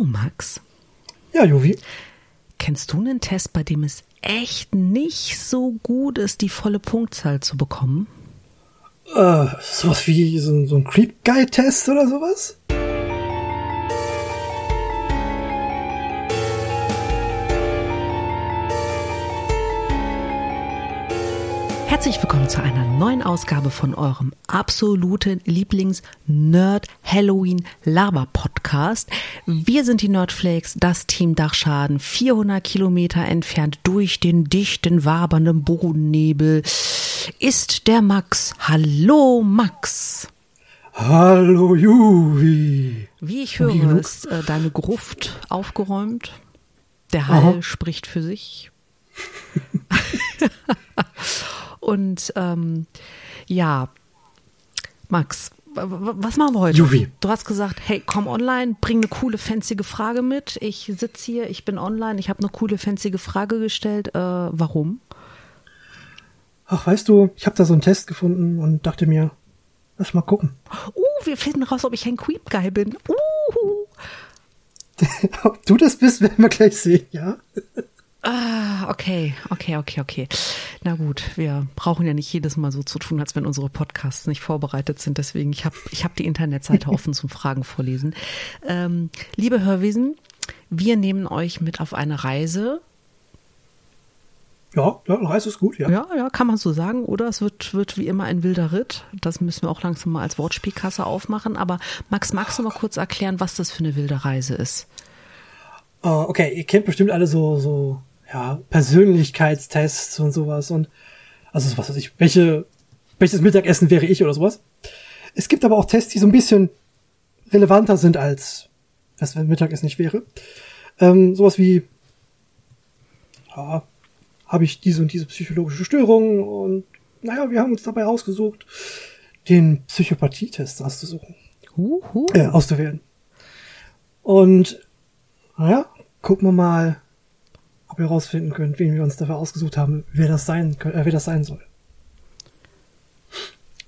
So, Max. Ja, Jovi. Kennst du einen Test, bei dem es echt nicht so gut ist, die volle Punktzahl zu bekommen? Äh, sowas wie so, so ein Creep Guy Test oder sowas? Herzlich willkommen zu einer neuen Ausgabe von eurem absoluten Lieblings-Nerd-Halloween-Laber-Podcast. Wir sind die Nerdflakes, das Team Dachschaden, 400 Kilometer entfernt durch den dichten, wabernden Bodennebel ist der Max. Hallo Max. Hallo Juvi. Wie ich höre, ist äh, deine Gruft aufgeräumt. Der Hall Aha. spricht für sich. Und ähm, ja, Max, was machen wir heute? Juvi. Du hast gesagt, hey, komm online, bring eine coole, fanzige Frage mit. Ich sitze hier, ich bin online, ich habe eine coole, fanzige Frage gestellt. Äh, warum? Ach, weißt du, ich habe da so einen Test gefunden und dachte mir, lass mal gucken. Uh, wir finden raus, ob ich ein Creep-Guy bin. Uh. ob du das bist, werden wir gleich sehen, ja? Ah, okay, okay, okay, okay. Na gut, wir brauchen ja nicht jedes Mal so zu tun, als wenn unsere Podcasts nicht vorbereitet sind. Deswegen, ich habe ich hab die Internetseite offen zum Fragen vorlesen. Ähm, liebe Hörwesen, wir nehmen euch mit auf eine Reise. Ja, ja, Reise ist gut, ja. Ja, ja, kann man so sagen. Oder es wird, wird wie immer ein wilder Ritt. Das müssen wir auch langsam mal als Wortspielkasse aufmachen. Aber Max, magst du mal kurz erklären, was das für eine wilde Reise ist? Uh, okay, ihr kennt bestimmt alle so, so ja, Persönlichkeitstests und sowas und also was weiß ich, welche, welches Mittagessen wäre ich oder sowas. Es gibt aber auch Tests, die so ein bisschen relevanter sind als wenn Mittagessen nicht wäre. Ähm, sowas wie ja, habe ich diese und diese psychologische Störung und naja, wir haben uns dabei ausgesucht, den Psychopathie-Test auszusuchen. Uhu. Äh, auszuwählen. Und naja, gucken wir mal, ob ihr herausfinden könnt, wen wir uns dafür ausgesucht haben, wer das sein, äh, wer das sein soll.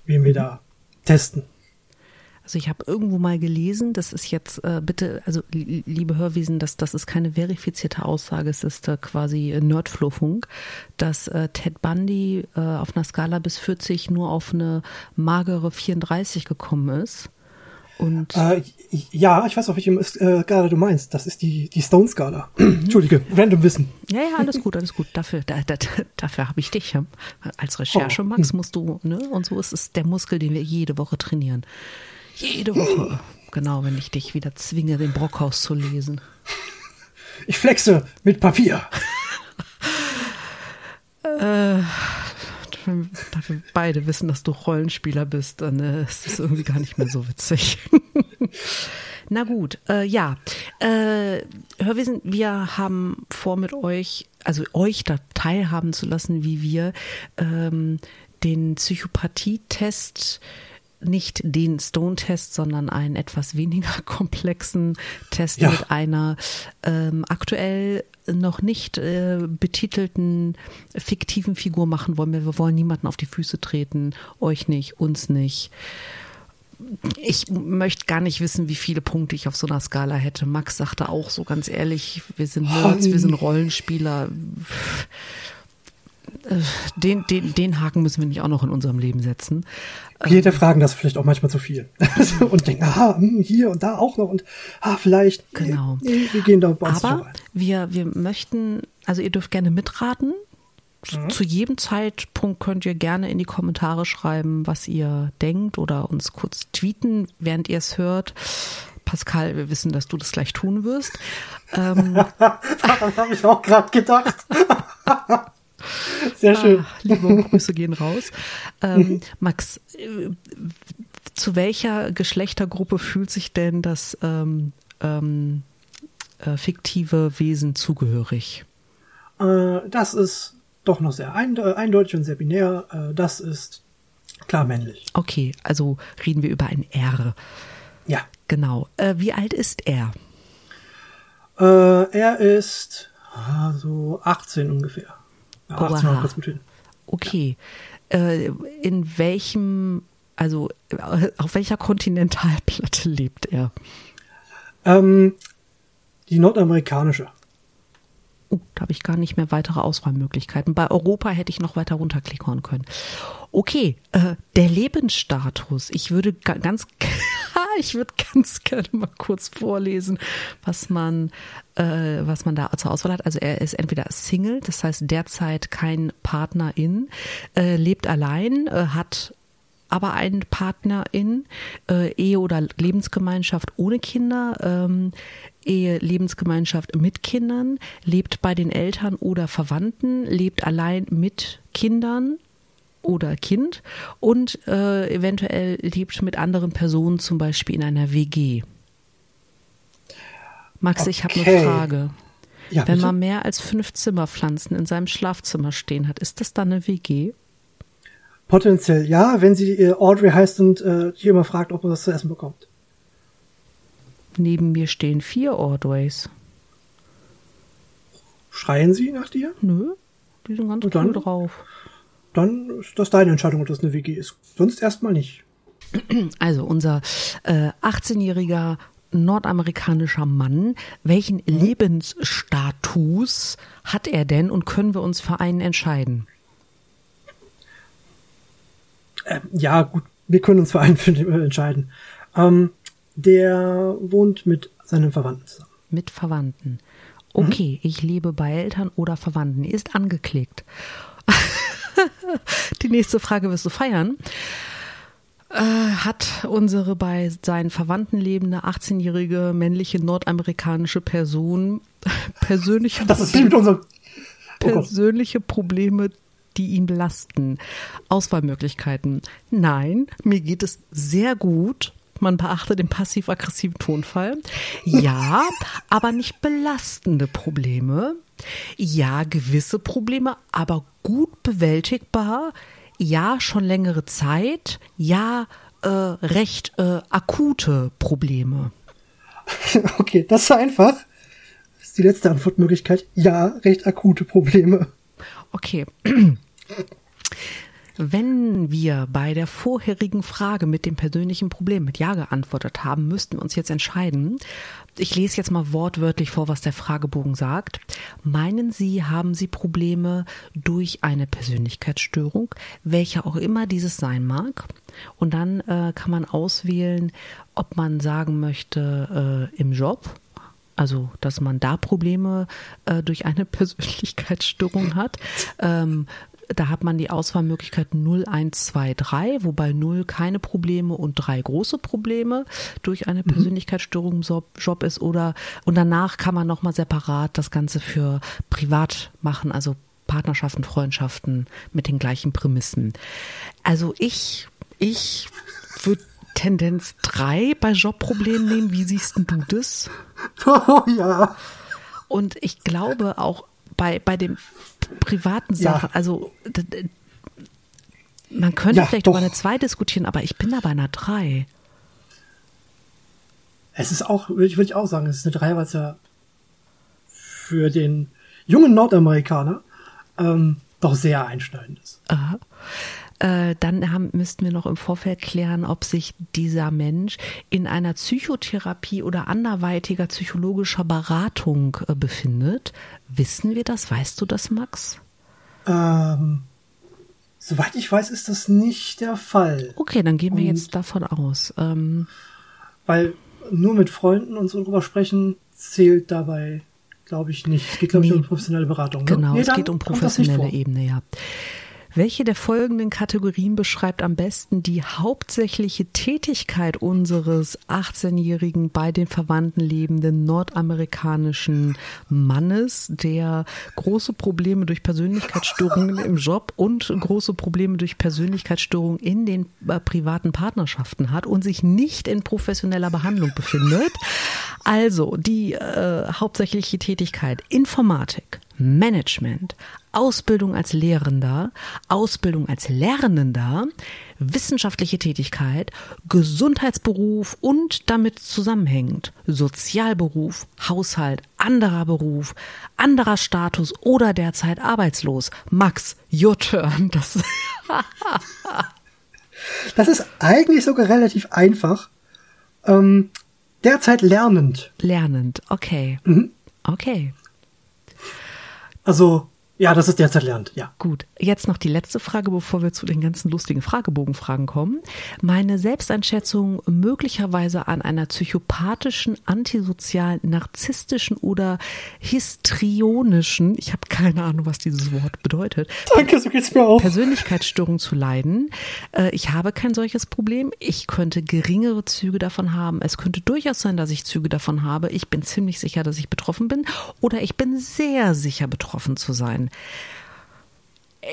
Wen wir da testen. Also ich habe irgendwo mal gelesen, das ist jetzt äh, bitte, also liebe Hörwesen, das, das ist keine verifizierte Aussage, es ist äh, quasi Nerdfluffung, dass äh, Ted Bundy äh, auf einer Skala bis 40 nur auf eine magere 34 gekommen ist. Und äh, ja, ich weiß auch, welche äh, Skala du meinst. Das ist die, die Stone-Skala. Entschuldige, random Wissen. Ja, ja, alles gut, alles gut. Dafür, da, da, dafür habe ich dich. Ja. Als Recherche, oh. Max, musst du, ne? Und so ist es der Muskel, den wir jede Woche trainieren. Jede Woche. Genau, wenn ich dich wieder zwinge, den Brockhaus zu lesen. Ich flexe mit Papier. äh, da wir beide wissen, dass du Rollenspieler bist, dann äh, ist das irgendwie gar nicht mehr so witzig. Na gut, äh, ja. Äh, Hörwesen, wir haben vor mit euch, also euch da teilhaben zu lassen, wie wir ähm, den Psychopathie-Test nicht den Stone-Test, sondern einen etwas weniger komplexen Test ja. mit einer ähm, aktuell noch nicht äh, betitelten fiktiven Figur machen wollen. Wir wollen niemanden auf die Füße treten, euch nicht, uns nicht. Ich möchte gar nicht wissen, wie viele Punkte ich auf so einer Skala hätte. Max sagte auch so ganz ehrlich, wir sind Nerds, wir sind Rollenspieler. Äh, den, den, den Haken müssen wir nicht auch noch in unserem Leben setzen. Wir ähm, fragen das vielleicht auch manchmal zu viel. und denken, aha, hm, hier und da auch noch und ah, vielleicht. Genau. Nee, wir gehen da bei uns Aber wir, wir möchten, also ihr dürft gerne mitraten. Mhm. Zu jedem Zeitpunkt könnt ihr gerne in die Kommentare schreiben, was ihr denkt oder uns kurz tweeten, während ihr es hört. Pascal, wir wissen, dass du das gleich tun wirst. Ähm, Daran habe ich auch gerade gedacht. Sehr schön. Ah, liebe Grüße gehen raus. Ähm. Max, äh, zu welcher Geschlechtergruppe fühlt sich denn das ähm, ähm, äh, fiktive Wesen zugehörig? Äh, das ist doch noch sehr äh, eindeutig und sehr binär. Äh, das ist klar männlich. Okay, also reden wir über ein R. Ja. Genau. Äh, wie alt ist er? er ist ah, so 18 ungefähr. Ja, 18 Oha. Okay. Äh, in welchem, also auf welcher Kontinentalplatte lebt er? Ähm, die nordamerikanische. Oh, da habe ich gar nicht mehr weitere Auswahlmöglichkeiten. Bei Europa hätte ich noch weiter runterklickern können. Okay, äh, der Lebensstatus. Ich würde ga ganz, ich würde ganz gerne mal kurz vorlesen, was man, äh, was man da zur Auswahl hat. Also er ist entweder Single, das heißt derzeit kein Partnerin, äh, lebt allein, äh, hat aber einen Partnerin, äh, Ehe oder Lebensgemeinschaft ohne Kinder, ähm, Ehe, Lebensgemeinschaft mit Kindern, lebt bei den Eltern oder Verwandten, lebt allein mit Kindern oder Kind und äh, eventuell lebt mit anderen Personen, zum Beispiel in einer WG. Max, okay. ich habe eine Frage. Ja, Wenn man mehr als fünf Zimmerpflanzen in seinem Schlafzimmer stehen hat, ist das dann eine WG? Potenziell ja, wenn sie äh, Audrey heißt und äh, hier immer fragt, ob er das zu essen bekommt. Neben mir stehen vier Audreys. Schreien sie nach dir? Nö, die sind ganz cool drauf. Dann ist das deine Entscheidung, ob das eine WG ist. Sonst erstmal nicht. Also unser äh, 18-jähriger nordamerikanischer Mann, welchen mhm. Lebensstatus hat er denn und können wir uns für einen entscheiden? äh, ja, gut, wir können uns für einen Film entscheiden. Ähm, der wohnt mit seinen Verwandten zusammen. Mit Verwandten. Okay, mhm. ich lebe bei Eltern oder Verwandten. Ist angeklickt. Die nächste Frage wirst du feiern. Äh, hat unsere bei seinen Verwandten lebende 18-jährige männliche nordamerikanische Person persönliche, das ist mit unserem oh persönliche Probleme die ihn belasten. Auswahlmöglichkeiten. Nein, mir geht es sehr gut. Man beachte den passiv-aggressiven Tonfall. Ja, aber nicht belastende Probleme. Ja, gewisse Probleme, aber gut bewältigbar. Ja, schon längere Zeit. Ja, äh, recht äh, akute Probleme. Okay, das ist einfach. Das ist die letzte Antwortmöglichkeit. Ja, recht akute Probleme. Okay. Wenn wir bei der vorherigen Frage mit dem persönlichen Problem mit Ja geantwortet haben, müssten wir uns jetzt entscheiden. Ich lese jetzt mal wortwörtlich vor, was der Fragebogen sagt. Meinen Sie, haben Sie Probleme durch eine Persönlichkeitsstörung, welche auch immer dieses sein mag? Und dann äh, kann man auswählen, ob man sagen möchte äh, im Job, also dass man da Probleme äh, durch eine Persönlichkeitsstörung hat. Ähm, da hat man die Auswahlmöglichkeit 0, 1, 2, 3, wobei 0 keine Probleme und 3 große Probleme durch eine mhm. Persönlichkeitsstörung im Job ist oder und danach kann man nochmal separat das Ganze für privat machen, also Partnerschaften, Freundschaften mit den gleichen Prämissen. Also ich, ich würde Tendenz 3 bei Jobproblemen nehmen. Wie siehst du das? Oh ja. Und ich glaube auch bei, bei den privaten Sachen, ja. also man könnte ja, vielleicht doch. über eine 2 diskutieren, aber ich bin da bei einer 3. Es ist auch, würde ich, würde ich auch sagen, es ist eine 3, weil es ja für den jungen Nordamerikaner ähm, doch sehr einschneidend ist. Aha. Äh, dann haben, müssten wir noch im Vorfeld klären, ob sich dieser Mensch in einer Psychotherapie oder anderweitiger psychologischer Beratung äh, befindet. Wissen wir das? Weißt du das, Max? Ähm, soweit ich weiß, ist das nicht der Fall. Okay, dann gehen wir und jetzt davon aus. Ähm, weil nur mit Freunden und so drüber sprechen zählt dabei, glaube ich, nicht. Es geht, glaube nee, ich, um professionelle Beratung. Ne? Genau, nee, es geht um professionelle Ebene, ja. Welche der folgenden Kategorien beschreibt am besten die hauptsächliche Tätigkeit unseres 18-jährigen bei den Verwandten lebenden nordamerikanischen Mannes, der große Probleme durch Persönlichkeitsstörungen im Job und große Probleme durch Persönlichkeitsstörungen in den äh, privaten Partnerschaften hat und sich nicht in professioneller Behandlung befindet? Also die äh, hauptsächliche Tätigkeit Informatik, Management, Ausbildung als Lehrender, Ausbildung als Lernender, wissenschaftliche Tätigkeit, Gesundheitsberuf und damit zusammenhängend Sozialberuf, Haushalt, anderer Beruf, anderer Status oder derzeit arbeitslos. Max, your turn. Das, das ist eigentlich sogar relativ einfach. Ähm, derzeit lernend. Lernend, okay. Mhm. Okay. Also, ja, das ist derzeit lernend, ja. Gut, jetzt noch die letzte Frage, bevor wir zu den ganzen lustigen Fragebogenfragen kommen. Meine Selbsteinschätzung möglicherweise an einer psychopathischen, antisozialen, narzisstischen oder histrionischen, ich habe keine Ahnung, was dieses Wort bedeutet, Danke, so geht's mir auch. Persönlichkeitsstörung zu leiden. Äh, Ich habe kein solches Problem. Ich könnte geringere Züge davon haben. Es könnte durchaus sein, dass ich Züge davon habe. Ich bin ziemlich sicher, dass ich betroffen bin. Oder ich bin sehr sicher, betroffen zu sein.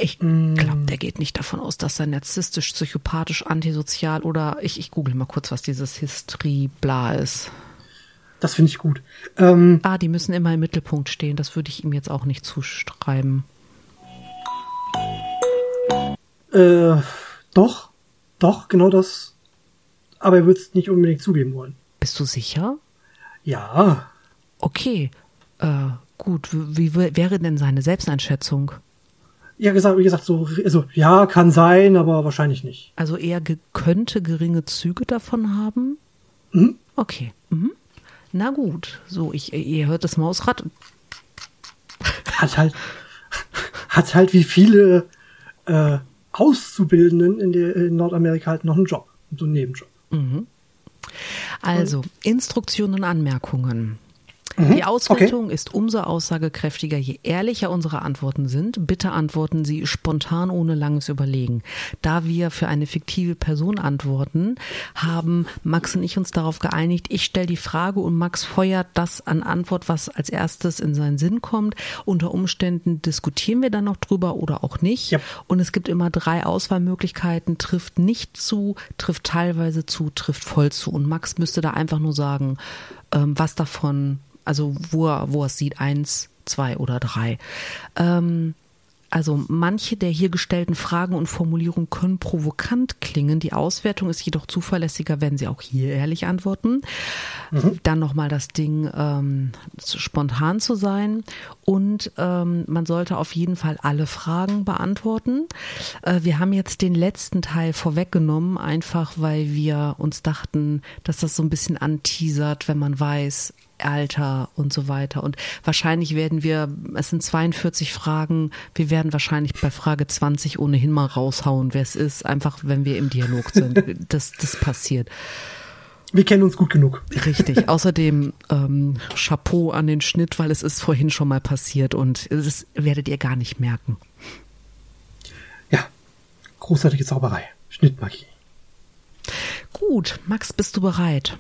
Ich glaube, der geht nicht davon aus, dass er narzisstisch, psychopathisch, antisozial oder ich, ich google mal kurz, was dieses Hystrie-Bla ist. Das finde ich gut. Ähm, Ah, die müssen immer im Mittelpunkt stehen. Das würde ich ihm jetzt auch nicht zuschreiben. äh, doch, doch, genau das. Aber er würde es nicht unbedingt zugeben wollen. Bist du sicher? Ja, Okay, äh, gut. Wie, wäre denn seine Selbsteinschätzung? ja, gesagt, wie gesagt, so, also, ja, kann sein, aber wahrscheinlich nicht. Also er ge könnte geringe Züge davon haben? Mhm. Okay. Mhm. Na gut. So, ich, ihr hört das Mausrad. Hat halt, hat halt wie viele äh, Auszubildenden in, der, in Nordamerika halt noch einen Job, so einen Nebenjob. Also, Instruktionen und Anmerkungen. Mhm. Die Auswertung ist umso aussagekräftiger, je ehrlicher unsere Antworten sind. Bitte antworten Sie spontan ohne langes Überlegen. Da wir für eine fiktive Person antworten, haben Max und ich uns darauf geeinigt, ich stelle die Frage und Max feuert das an Antwort, was als erstes in seinen Sinn kommt. Unter Umständen diskutieren wir dann noch drüber oder auch nicht. Ja. Und es gibt immer drei Auswahlmöglichkeiten. Trifft nicht zu, trifft teilweise zu, trifft voll zu. Und Max müsste da einfach nur sagen, ähm, was davon, also wo er, wo er es sieht, eins, zwei oder drei. Ähm, also manche der hier gestellten Fragen und Formulierungen können provokant klingen. Die Auswertung ist jedoch zuverlässiger, wenn Sie auch hier ehrlich antworten. Dann nochmal das Ding, ähm, spontan zu sein. Und ähm, man sollte auf jeden Fall alle Fragen beantworten. Äh, wir haben jetzt den letzten Teil vorweggenommen, einfach weil wir uns dachten, dass das so ein bisschen anteasert, wenn man weiß, Alter und so weiter. Und wahrscheinlich werden wir, es sind 42 Fragen, wir werden wahrscheinlich bei Frage 20 ohnehin mal raushauen, wer es ist, einfach wenn wir im Dialog sind. Das, das passiert. Wir kennen uns gut genug. Richtig. Außerdem ähm, Chapeau an den Schnitt, weil es ist vorhin schon mal passiert und das werdet ihr gar nicht merken. Ja, großartige Zauberei. Schnittmagie. Gut, Max, bist du bereit?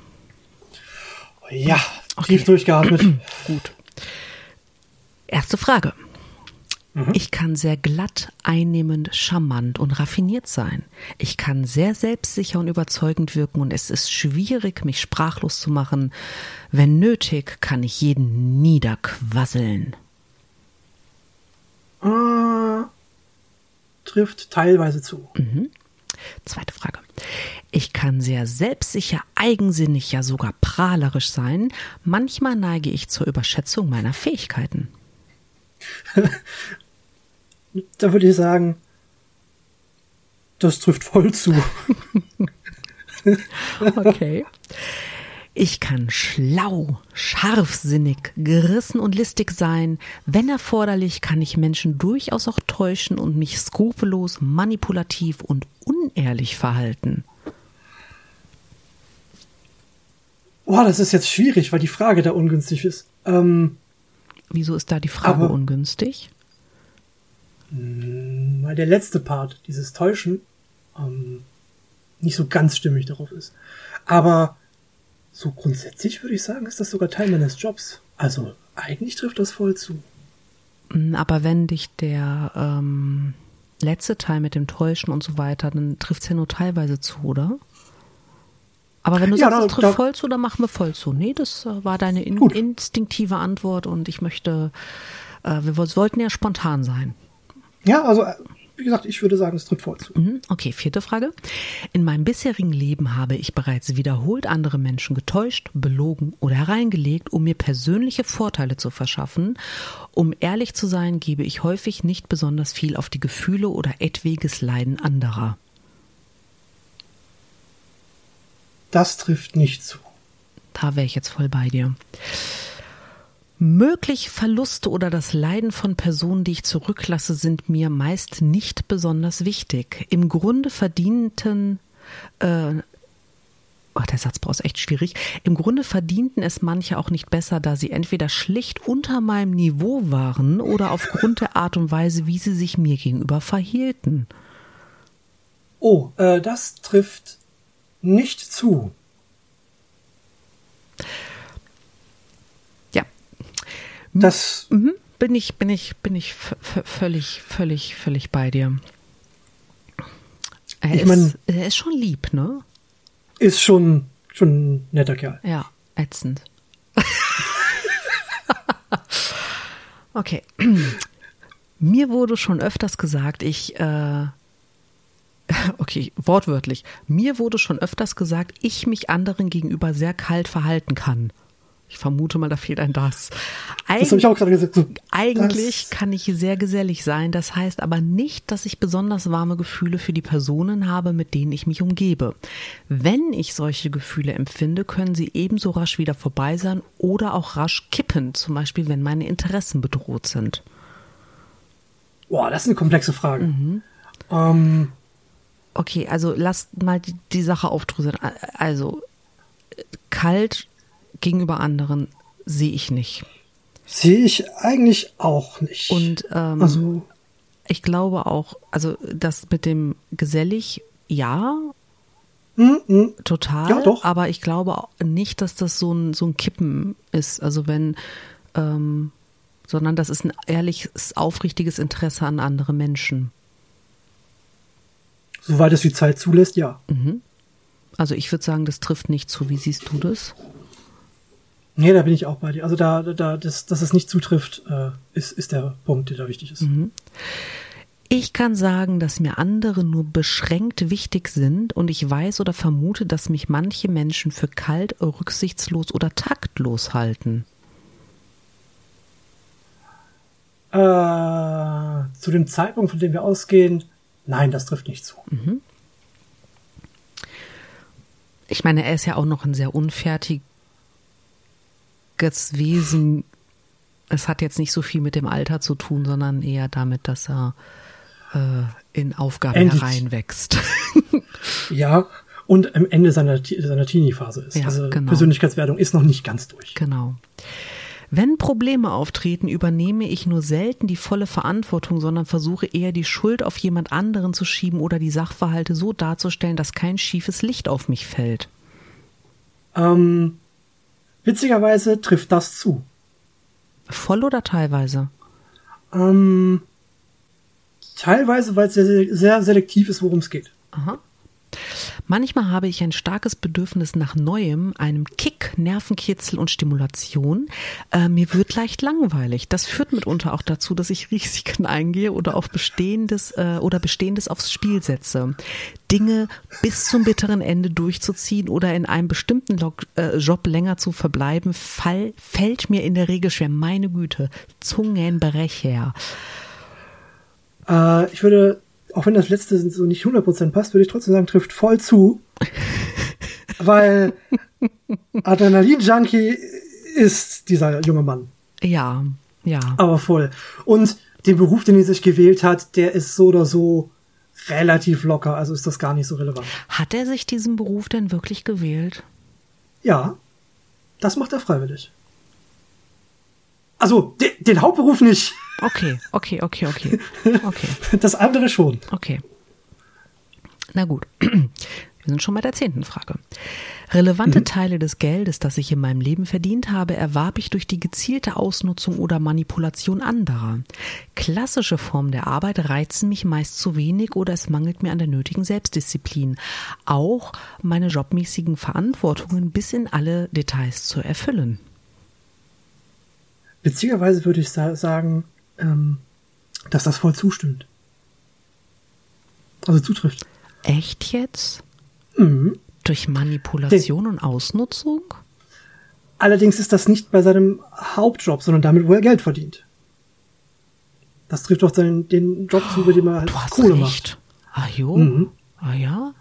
Ja, Okay. tief durchgeatmet. Gut. Erste Frage. Ich kann sehr glatt, einnehmend, charmant und raffiniert sein. Ich kann sehr selbstsicher und überzeugend wirken und es ist schwierig, mich sprachlos zu machen. Wenn nötig, kann ich jeden niederquasseln. äh, trifft teilweise zu. Zweite Frage. Ich kann sehr selbstsicher, eigensinnig, ja sogar prahlerisch sein. Manchmal neige ich zur Überschätzung meiner Fähigkeiten. Da würde ich sagen, das trifft voll zu. Okay. Ich kann schlau, scharfsinnig, gerissen und listig sein. Wenn erforderlich, kann ich Menschen durchaus auch täuschen und mich skrupellos, manipulativ und unehrlich verhalten. Boah, das ist jetzt schwierig, weil die Frage da ungünstig ist. Ähm, Wieso ist da die Frage Aber- ungünstig? weil der letzte Part, dieses Täuschen, ähm, nicht so ganz stimmig darauf ist. Aber so grundsätzlich würde ich sagen, ist das sogar Teil meines Jobs. Also eigentlich trifft das voll zu. Mm, Aber wenn dich der ähm, letzte Teil mit dem Täuschen und so weiter, dann trifft es ja nur teilweise zu, oder? Aber wenn du Ja, sagst, es trifft da- voll zu, dann machen wir voll zu. Nee, das äh, war deine in instinktive Antwort und ich möchte, äh, wir woll- sollten ja spontan sein. Ja, also wie gesagt, ich würde sagen, es trifft voll zu. Mhm, Okay, vierte Frage. In meinem bisherigen Leben habe ich bereits wiederholt andere Menschen getäuscht, belogen oder hereingelegt, um mir persönliche Vorteile zu verschaffen. Um ehrlich zu sein, gebe ich häufig nicht besonders viel auf die Gefühle oder etwaiges Leiden anderer. Das trifft nicht zu. Da wäre ich jetzt voll bei dir. Mögliche Verluste oder das Leiden von Personen, die ich zurücklasse, sind mir meist nicht besonders wichtig. Im Grunde verdienten, äh, oh, der Satz braucht echt schwierig. Im Grunde verdienten es manche auch nicht besser, da sie entweder schlicht unter meinem Niveau waren oder aufgrund der Art und Weise, wie sie sich mir gegenüber verhielten. Oh, äh, das trifft nicht zu. Das mhm. bin ich, bin ich, bin ich völlig, völlig, völlig bei dir. Er, ich ist, mein, er ist schon lieb, ne? Ist schon, schon ein netter Kerl. Ja, ätzend. okay. Mir wurde schon öfters gesagt, ich, äh, okay, wortwörtlich, mir wurde schon öfters gesagt, ich mich anderen gegenüber sehr kalt verhalten kann. Ich vermute mal, da fehlt ein das. Eig das habe ich auch gerade gesagt. So, eigentlich das. kann ich sehr gesellig sein. Das heißt aber nicht, dass ich besonders warme Gefühle für die Personen habe, mit denen ich mich umgebe. Wenn ich solche Gefühle empfinde, können sie ebenso rasch wieder vorbei sein oder auch rasch kippen. Zum Beispiel, wenn meine Interessen bedroht sind. Boah, das ist eine komplexe Frage. Mhm. Ähm. Okay, also lasst mal die, die Sache aufdröseln. Also kalt gegenüber anderen sehe ich nicht. Sehe ich eigentlich auch nicht. Und ähm, also ich glaube auch, also das mit dem gesellig, ja, mm, mm. total. Ja, doch. Aber ich glaube nicht, dass das so ein, so ein Kippen ist. Also wenn, ähm, sondern das ist ein ehrliches, aufrichtiges Interesse an andere Menschen. Soweit es die Zeit zulässt, ja. Mhm. Also ich würde sagen, das trifft nicht zu. Wie siehst du das? Nee, da bin ich auch bei dir. Also da, da, das, dass es nicht zutrifft, äh, ist, ist der Punkt, der da wichtig ist. Mhm. Ich kann sagen, dass mir andere nur beschränkt wichtig sind und ich weiß oder vermute, dass mich manche Menschen für kalt, rücksichtslos oder taktlos halten. Äh, zu dem Zeitpunkt, von dem wir ausgehen, nein, das trifft nicht zu. Mhm. Ich meine, er ist ja auch noch ein sehr unfertig, Wesen, es hat jetzt nicht so viel mit dem Alter zu tun, sondern eher damit, dass er äh, in Aufgaben Endlich. hereinwächst. ja, und am Ende seiner, seiner Teenie-Phase ist. Ja, also genau. Persönlichkeitswertung ist noch nicht ganz durch. Genau. Wenn Probleme auftreten, übernehme ich nur selten die volle Verantwortung, sondern versuche eher die Schuld auf jemand anderen zu schieben oder die Sachverhalte so darzustellen, dass kein schiefes Licht auf mich fällt. Ähm, Witzigerweise trifft das zu. Voll oder teilweise? Ähm, teilweise, weil es sehr, sehr selektiv ist, worum es geht. Aha. Manchmal habe ich ein starkes Bedürfnis nach Neuem, einem Kick, Nervenkitzel und Stimulation. Äh, mir wird leicht langweilig. Das führt mitunter auch dazu, dass ich Risiken eingehe oder auf Bestehendes äh, oder Bestehendes aufs Spiel setze. Dinge bis zum bitteren Ende durchzuziehen oder in einem bestimmten Log äh, Job länger zu verbleiben, fall, fällt mir in der Regel schwer. Meine Güte, Zungenbrecher. Äh, ich würde auch wenn das letzte so nicht 100% passt, würde ich trotzdem sagen, trifft voll zu. weil Adrenalin-Junkie ist dieser junge Mann. Ja, ja. Aber voll. Und den Beruf, den er sich gewählt hat, der ist so oder so relativ locker, also ist das gar nicht so relevant. Hat er sich diesen Beruf denn wirklich gewählt? Ja, das macht er freiwillig. Also, den, den Hauptberuf nicht. Okay, okay, okay, okay. okay. Das andere schon. Okay. Na gut. Wir sind schon bei der zehnten Frage. Relevante mhm. Teile des Geldes, das ich in meinem Leben verdient habe, erwarb ich durch die gezielte Ausnutzung oder Manipulation anderer. Klassische Formen der Arbeit reizen mich meist zu wenig oder es mangelt mir an der nötigen Selbstdisziplin, auch meine jobmäßigen Verantwortungen bis in alle Details zu erfüllen. Witzigerweise würde ich sagen, ähm, dass das voll zustimmt. Also zutrifft. Echt jetzt? Mhm. Durch Manipulation Den, und Ausnutzung? Allerdings ist das nicht bei seinem Hauptjob, sondern damit, wo er Geld verdient. Das trifft doch seinen, den Job zu, bei dem er halt Kohle recht. macht. Ah jo. Mhm. Ah ja.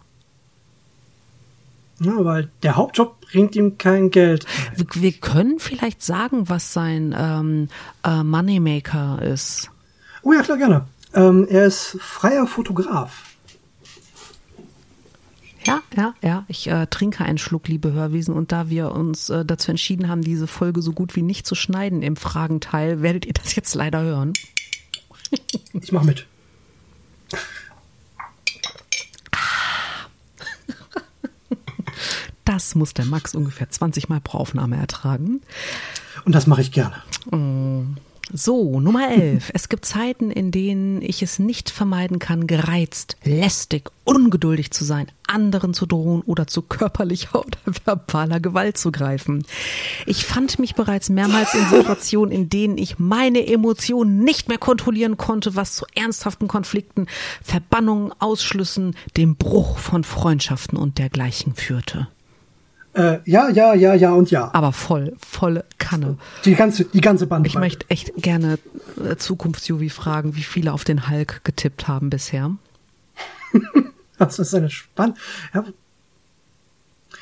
Ja, weil der Hauptjob bringt ihm kein Geld. Wir, wir können vielleicht sagen, was sein ähm, äh, Moneymaker ist. Oh ja, klar, gerne. Ähm, er ist freier Fotograf. Ja, ja, ja. Ich äh, trinke einen Schluck, liebe Hörwiesen. Und da wir uns äh, dazu entschieden haben, diese Folge so gut wie nicht zu schneiden im Fragenteil, werdet ihr das jetzt leider hören. Ich mach mit. Das muss der Max ungefähr 20 Mal pro Aufnahme ertragen. Und das mache ich gerne. So, Nummer 11. Es gibt Zeiten, in denen ich es nicht vermeiden kann, gereizt, lästig, ungeduldig zu sein, anderen zu drohen oder zu körperlicher oder verbaler Gewalt zu greifen. Ich fand mich bereits mehrmals in Situationen, in denen ich meine Emotionen nicht mehr kontrollieren konnte, was zu ernsthaften Konflikten, Verbannungen, Ausschlüssen, dem Bruch von Freundschaften und dergleichen führte. Äh, ja, ja, ja, ja und ja. Aber voll, volle Kanne. Die ganze, die ganze Ich Bandbreite. möchte echt gerne äh, Zukunftsjuvi fragen, wie viele auf den Hulk getippt haben bisher. Das ist eine Spann. Ja,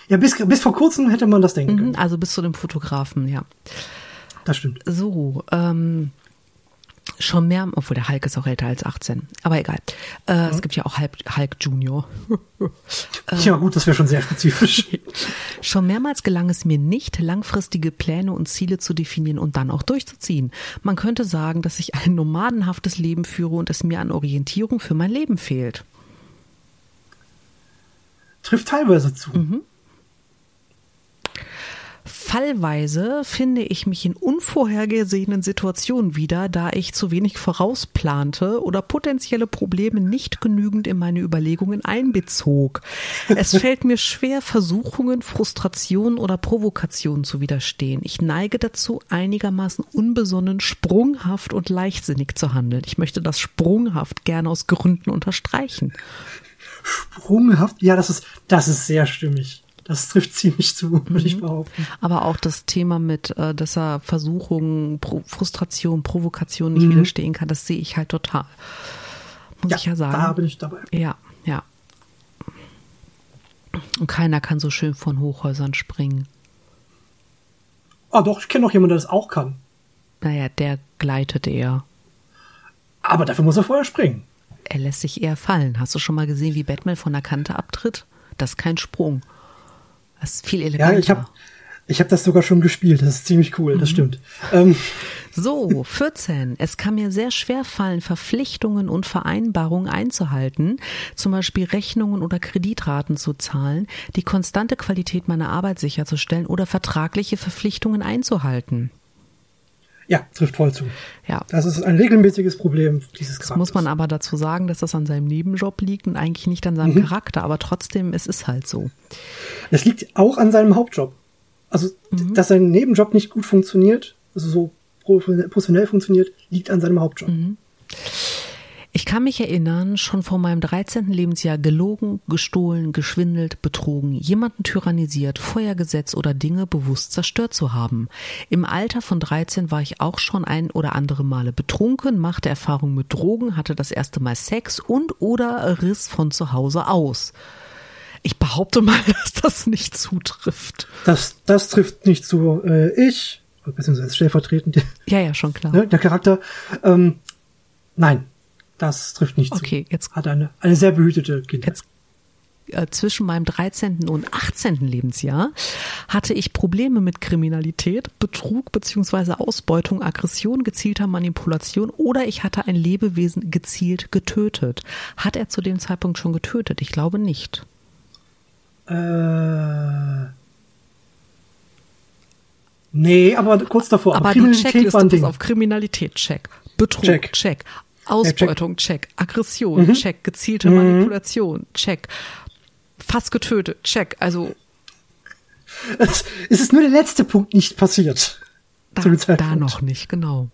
ja bis, bis vor kurzem hätte man das denken können. Mhm, Also bis zu dem Fotografen, ja. Das stimmt. So, ähm, schon mehr, obwohl der Hulk ist auch älter als 18, aber egal. Äh, Es gibt ja auch Hulk, Hulk Junior. Ja, gut, das wäre schon sehr spezifisch. Schon mehrmals gelang es mir nicht, langfristige Pläne und Ziele zu definieren und dann auch durchzuziehen. Man könnte sagen, dass ich ein nomadenhaftes Leben führe und es mir an Orientierung für mein Leben fehlt. Trifft teilweise zu. Mhm. Fallweise finde ich mich in unvorhergesehenen Situationen wieder, da ich zu wenig vorausplante oder potenzielle Probleme nicht genügend in meine Überlegungen einbezog. Es fällt mir schwer, Versuchungen, Frustrationen oder Provokationen zu widerstehen. Ich neige dazu, einigermaßen unbesonnen, sprunghaft und leichtsinnig zu handeln. Ich möchte das sprunghaft gerne aus Gründen unterstreichen. Sprunghaft. Ja, das ist, das ist sehr stimmig. Das trifft ziemlich zu, würde Mhm. ich behaupten. Aber auch das Thema mit, äh, dass er Versuchungen, Pro Frustration, Provokation nicht widerstehen kann, das sehe ich halt total. Muss ich ja sagen. Da bin ich dabei. Ja, ja. Und keiner kann so schön von Hochhäusern springen. Ah, doch, ich kenne noch jemanden, der das auch kann. Naja, der gleitet eher. Aber dafür muss er vorher springen. Er lässt sich eher fallen. Hast du schon mal gesehen, wie Batman von der Kante abtritt? Das ist kein Sprung. Das ist viel eleganter. Ja, ich habe ich hab das sogar schon gespielt. Das ist ziemlich cool, Mhm. das stimmt. Ähm, So, 14. Es kann mir sehr schwer fallen, Verpflichtungen und Vereinbarungen einzuhalten, zum Beispiel Rechnungen oder Kreditraten zu zahlen, die konstante Qualität meiner Arbeit sicherzustellen oder vertragliche Verpflichtungen einzuhalten. Ja, trifft voll zu. Ja. Das ist ein regelmäßiges Problem dieses Das muss man aber dazu sagen, dass das an seinem Nebenjob liegt und eigentlich nicht an seinem Mhm. Charakter, aber trotzdem, es ist halt so. Es liegt auch an seinem Hauptjob. Also, Mhm. dass sein Nebenjob nicht gut funktioniert, also so professionell funktioniert, liegt an seinem Hauptjob. Mhm. Ich kann mich erinnern, schon vor meinem 13. Lebensjahr gelogen, gestohlen, geschwindelt, betrogen, jemanden tyrannisiert, Feuer gesetzt oder Dinge bewusst zerstört zu haben. Im Alter von 13 war ich auch schon ein oder andere Male betrunken, machte Erfahrung mit Drogen, hatte das erste Mal Sex und oder riss von zu Hause aus. Ich behaupte mal, dass das nicht zutrifft. Das, das trifft nicht zu. Äh, ich, beziehungsweise stellvertretend Ja, ja, schon klar. ne, der Charakter, ähm, nein, das trifft nicht Okay, zu. jetzt- Hat eine, eine sehr behütete Kindheit. Jetzt äh, zwischen meinem 13. und 18. Lebensjahr hatte ich Probleme mit Kriminalität, Betrug bzw. Ausbeutung, Aggression, gezielter Manipulation oder ich hatte ein Lebewesen gezielt getötet. Hat er zu dem Zeitpunkt schon getötet? Ich glaube nicht. Äh, nee, aber kurz davor. Aber die Kriminalität Checkliste war ein Ding. auf Kriminalität, check. Betrug, check. Check. Ausbeutung, check. Aggression, check. Gezielte Manipulation, check. Fast getötet, check. Also Es, ist nur der letzte Punkt nicht passiert. da, da noch nicht, genau.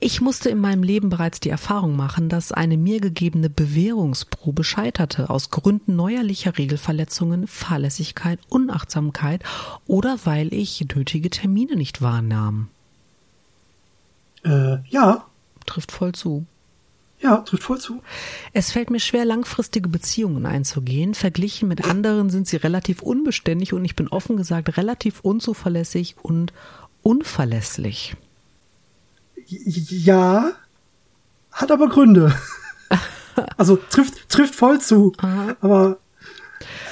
Ich musste in meinem Leben bereits die Erfahrung machen, dass eine mir gegebene Bewährungsprobe scheiterte aus Gründen neuerlicher Regelverletzungen, Fahrlässigkeit, Unachtsamkeit oder weil ich nötige Termine nicht wahrnahm. Äh, ja, Trifft voll zu. Ja, trifft voll zu. Es fällt mir schwer, langfristige Beziehungen einzugehen. Verglichen mit anderen sind sie relativ unbeständig und ich bin offen gesagt relativ unzuverlässig und unverlässlich. Ja, hat aber Gründe. also trifft, trifft voll zu. Aha. Aber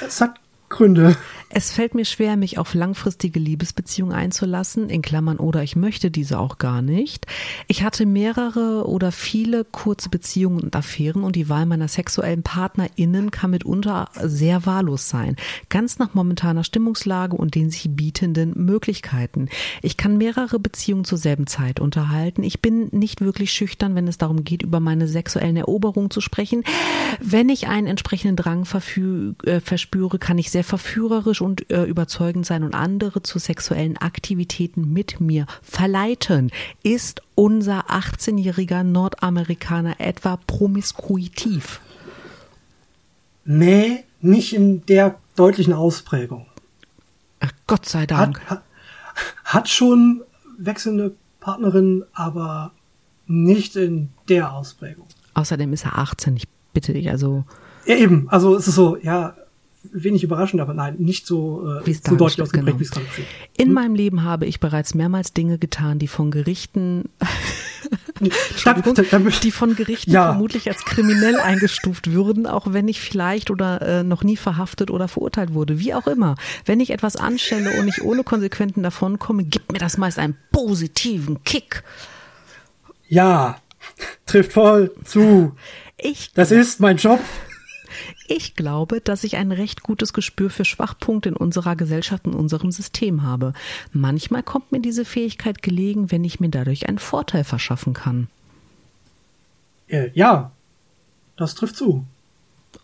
es hat Gründe. Es fällt mir schwer, mich auf langfristige Liebesbeziehungen einzulassen, in Klammern oder ich möchte diese auch gar nicht. Ich hatte mehrere oder viele kurze Beziehungen und Affären und die Wahl meiner sexuellen PartnerInnen kann mitunter sehr wahllos sein. Ganz nach momentaner Stimmungslage und den sich bietenden Möglichkeiten. Ich kann mehrere Beziehungen zur selben Zeit unterhalten. Ich bin nicht wirklich schüchtern, wenn es darum geht, über meine sexuellen Eroberungen zu sprechen. Wenn ich einen entsprechenden Drang äh, verspüre, kann ich sehr verführerisch sympathisch und äh, überzeugend sein und andere zu sexuellen Aktivitäten mit mir verleiten. Ist unser 18-jähriger Nordamerikaner etwa promiskuitiv? Nee, nicht in der deutlichen Ausprägung. Ach, Gott sei Dank. Hat, hat, hat schon wechselnde Partnerin, aber nicht in der Ausprägung. Außerdem ist er 18, ich bitte dich, also. Ja, eben, also es ist so, ja, wenig überraschend, aber nein, nicht so, äh, so deutlich ausgeprägt, genau. wie es gerade In hm? meinem Leben habe ich bereits mehrmals Dinge getan, die von Gerichten die von Gerichten ja. vermutlich als kriminell eingestuft würden, auch wenn ich vielleicht oder äh, noch nie verhaftet oder verurteilt wurde. Wie auch immer. Wenn ich etwas anstelle und ich ohne Konsequenten davonkomme, gibt mir das meist einen positiven Kick. Ja, trifft voll zu. Ich. Das ist mein Job. Ich glaube, dass ich ein recht gutes Gespür für Schwachpunkte in unserer Gesellschaft und unserem System habe. Manchmal kommt mir diese Fähigkeit gelegen, wenn ich mir dadurch einen Vorteil verschaffen kann. Äh, ja, das trifft zu.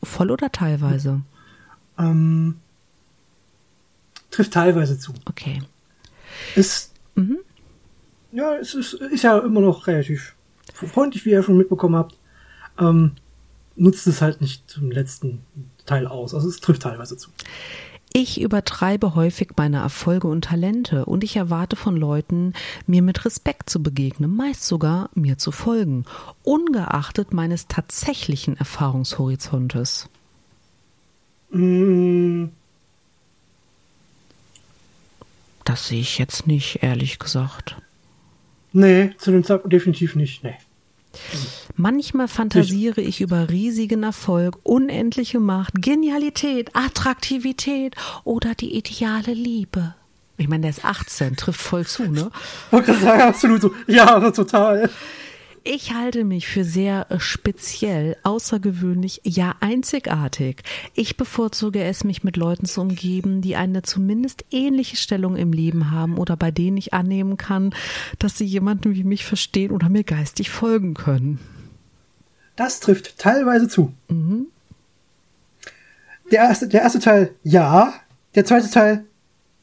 Voll oder teilweise? Ähm, trifft teilweise zu. Okay. Ist, mhm. ja, es ist, ist ja immer noch relativ freundlich, wie ihr schon mitbekommen habt. Ähm, nutzt es halt nicht zum letzten Teil aus. Also es trifft teilweise zu. Ich übertreibe häufig meine Erfolge und Talente und ich erwarte von Leuten, mir mit Respekt zu begegnen, meist sogar mir zu folgen, ungeachtet meines tatsächlichen Erfahrungshorizontes. Mm. Das sehe ich jetzt nicht, ehrlich gesagt. Nee, zu dem Zeitpunkt definitiv nicht, nee. Manchmal fantasiere ich über riesigen Erfolg, unendliche Macht, Genialität, Attraktivität oder die ideale Liebe. Ich meine, der ist 18, trifft voll zu, ne? Ich sagen, absolut so. Ja, total. Ich halte mich für sehr äh, speziell, außergewöhnlich, ja einzigartig. Ich bevorzuge es, mich mit Leuten zu umgeben, die eine zumindest ähnliche Stellung im Leben haben oder bei denen ich annehmen kann, dass sie jemanden wie mich verstehen oder mir geistig folgen können. Das trifft teilweise zu. Mhm. Der, erste, der erste Teil ja, der zweite Teil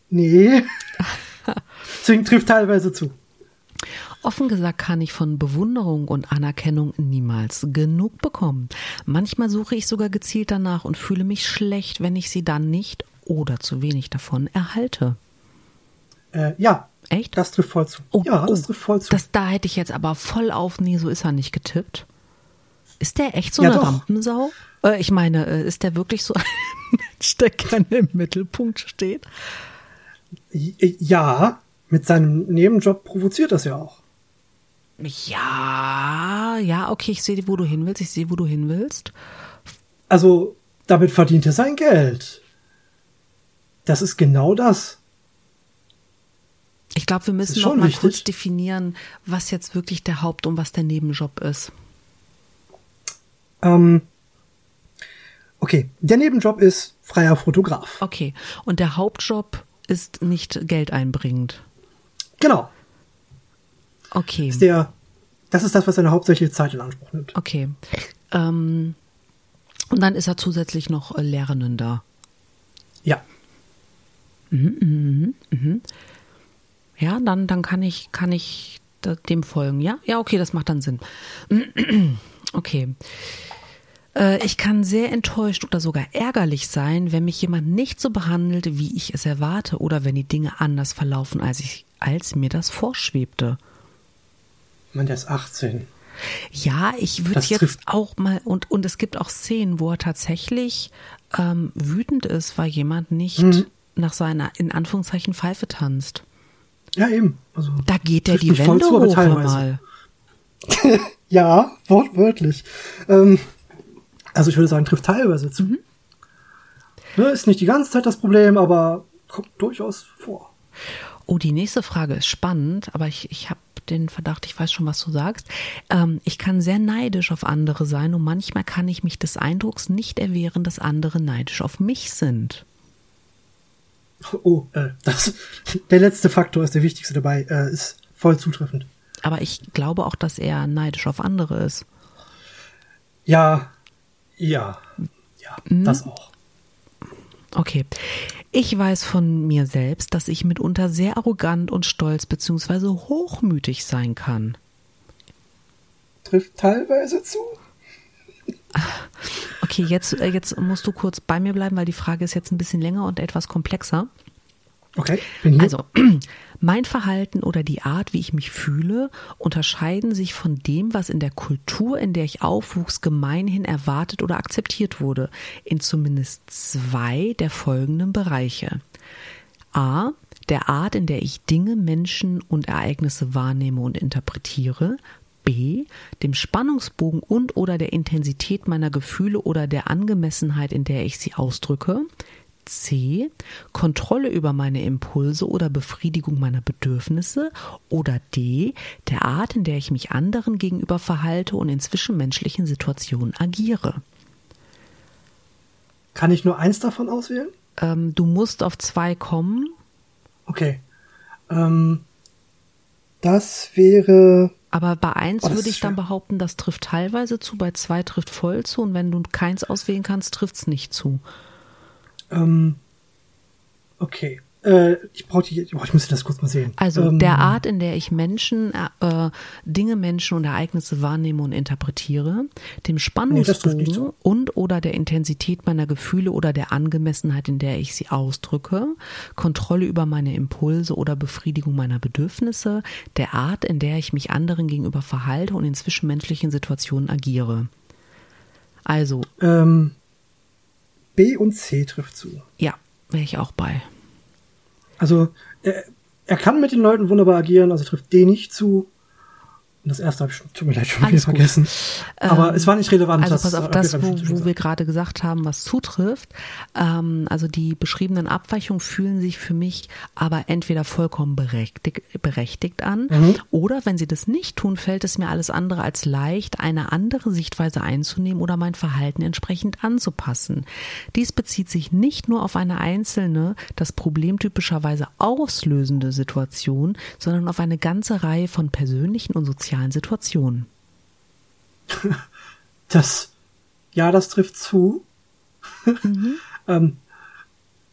nee. Deswegen trifft teilweise zu. Offen gesagt kann ich von Bewunderung und Anerkennung niemals genug bekommen. Manchmal suche ich sogar gezielt danach und fühle mich schlecht, wenn ich sie dann nicht oder zu wenig davon erhalte. Äh, ja. Echt? Das trifft voll zu. Oh, ja, das oh, trifft voll zu. Das, da hätte ich jetzt aber voll auf, nee, so ist er nicht getippt. Ist der echt so ja, eine doch. Rampensau? Äh, ich meine, äh, ist der wirklich so ein Mensch, der gerne im Mittelpunkt steht? Ja, mit seinem Nebenjob provoziert das ja auch. Ja, ja, okay, ich sehe, wo du hin willst. Ich sehe, wo du hin willst. Also, damit verdient er sein Geld. Das ist genau das. Ich glaube, wir müssen noch mal wichtig. kurz definieren, was jetzt wirklich der Haupt- und was der Nebenjob ist. Ähm, okay, der Nebenjob ist freier Fotograf. Okay, und der Hauptjob ist nicht geldeinbringend. Genau. Okay. Ist der, das ist das, was seine hauptsächliche Zeit in Anspruch nimmt. Okay. Ähm, und dann ist er zusätzlich noch äh, Lehrenden Ja. Mhm, mhm, mhm. Ja, dann, dann kann ich, kann ich dem folgen. Ja, ja, okay, das macht dann Sinn. Okay. Äh, ich kann sehr enttäuscht oder sogar ärgerlich sein, wenn mich jemand nicht so behandelt, wie ich es erwarte, oder wenn die Dinge anders verlaufen, als, ich, als mir das vorschwebte. Man, der ist 18. Ja, ich würde jetzt auch mal, und, und es gibt auch Szenen, wo er tatsächlich ähm, wütend ist, weil jemand nicht Mhm. nach seiner, in Anführungszeichen, Pfeife tanzt. Ja, eben. Also, Da geht er die Wände zu, hoch, mal. Ja, wortwörtlich. Ähm, also ich würde sagen, trifft teilweise zu. Mhm. Ne, ist nicht die ganze Zeit das Problem, aber kommt durchaus vor. Oh, die nächste Frage ist spannend, aber ich, ich habe den Verdacht, ich weiß schon, was du sagst. Ähm, ich kann sehr neidisch auf andere sein und manchmal kann ich mich des Eindrucks nicht erwehren, dass andere neidisch auf mich sind. Oh, äh, das, der letzte Faktor ist der wichtigste dabei, äh, ist voll zutreffend. Aber ich glaube auch, dass er neidisch auf andere ist. Ja, ja, ja, Mhm. das auch. Okay. Ich weiß von mir selbst, dass ich mitunter sehr arrogant und stolz bzw. hochmütig sein kann. Trifft teilweise zu. Okay, jetzt, äh, jetzt musst du kurz bei mir bleiben, weil die Frage ist jetzt ein bisschen länger und etwas komplexer. Okay. Also, mein Verhalten oder die Art, wie ich mich fühle, unterscheiden sich von dem, was in der Kultur, in der ich aufwuchs, gemeinhin erwartet oder akzeptiert wurde, in zumindest zwei der folgenden Bereiche. A. Der Art, in der ich Dinge, Menschen und Ereignisse wahrnehme und interpretiere. B. Dem Spannungsbogen und oder der Intensität meiner Gefühle oder der Angemessenheit, in der ich sie ausdrücke. C. Kontrolle über meine Impulse oder Befriedigung meiner Bedürfnisse. Oder D. Der Art, in der ich mich anderen gegenüber verhalte und in zwischenmenschlichen Situationen agiere. Kann ich nur eins davon auswählen? Ähm, du musst auf zwei kommen. Okay. Ähm, das wäre. Aber bei eins Oh, würde ich dann behaupten, das trifft teilweise zu, bei zwei trifft voll zu und wenn du keins auswählen kannst, trifft es nicht zu. Ähm, okay. Äh, ich brauche die. Oh, ich müsste das kurz mal sehen. Also ähm, der Art, in der ich Menschen, äh, Dinge, Menschen und Ereignisse wahrnehme und interpretiere, dem Spannungsbogen zu. und oder der Intensität meiner Gefühle oder der Angemessenheit, in der ich sie ausdrücke, Kontrolle über meine Impulse oder Befriedigung meiner Bedürfnisse, der Art, in der ich mich anderen gegenüber verhalte und in zwischenmenschlichen Situationen agiere. Also, Ähm, B und C trifft zu. ja, wäre ich auch bei. Also er, er kann mit den Leuten wunderbar agieren, also trifft D nicht zu. Das erste habe ich schon, tut mir leid, schon wieder gut. vergessen. Aber Ähm, es war nicht relevant. Also pass auf, das, wo, wo wir gerade gesagt haben, was zutrifft. Ähm, also die beschriebenen Abweichungen fühlen sich für mich aber entweder vollkommen berechtigt, berechtigt an Mhm. oder wenn sie das nicht tun, fällt es mir alles andere als leicht, eine andere Sichtweise einzunehmen oder mein Verhalten entsprechend anzupassen. Dies bezieht sich nicht nur auf eine einzelne, das Problem typischerweise auslösende Situation, sondern auf eine ganze Reihe von persönlichen und sozialen Situationen. Das, ja, das trifft zu. Mhm. ähm,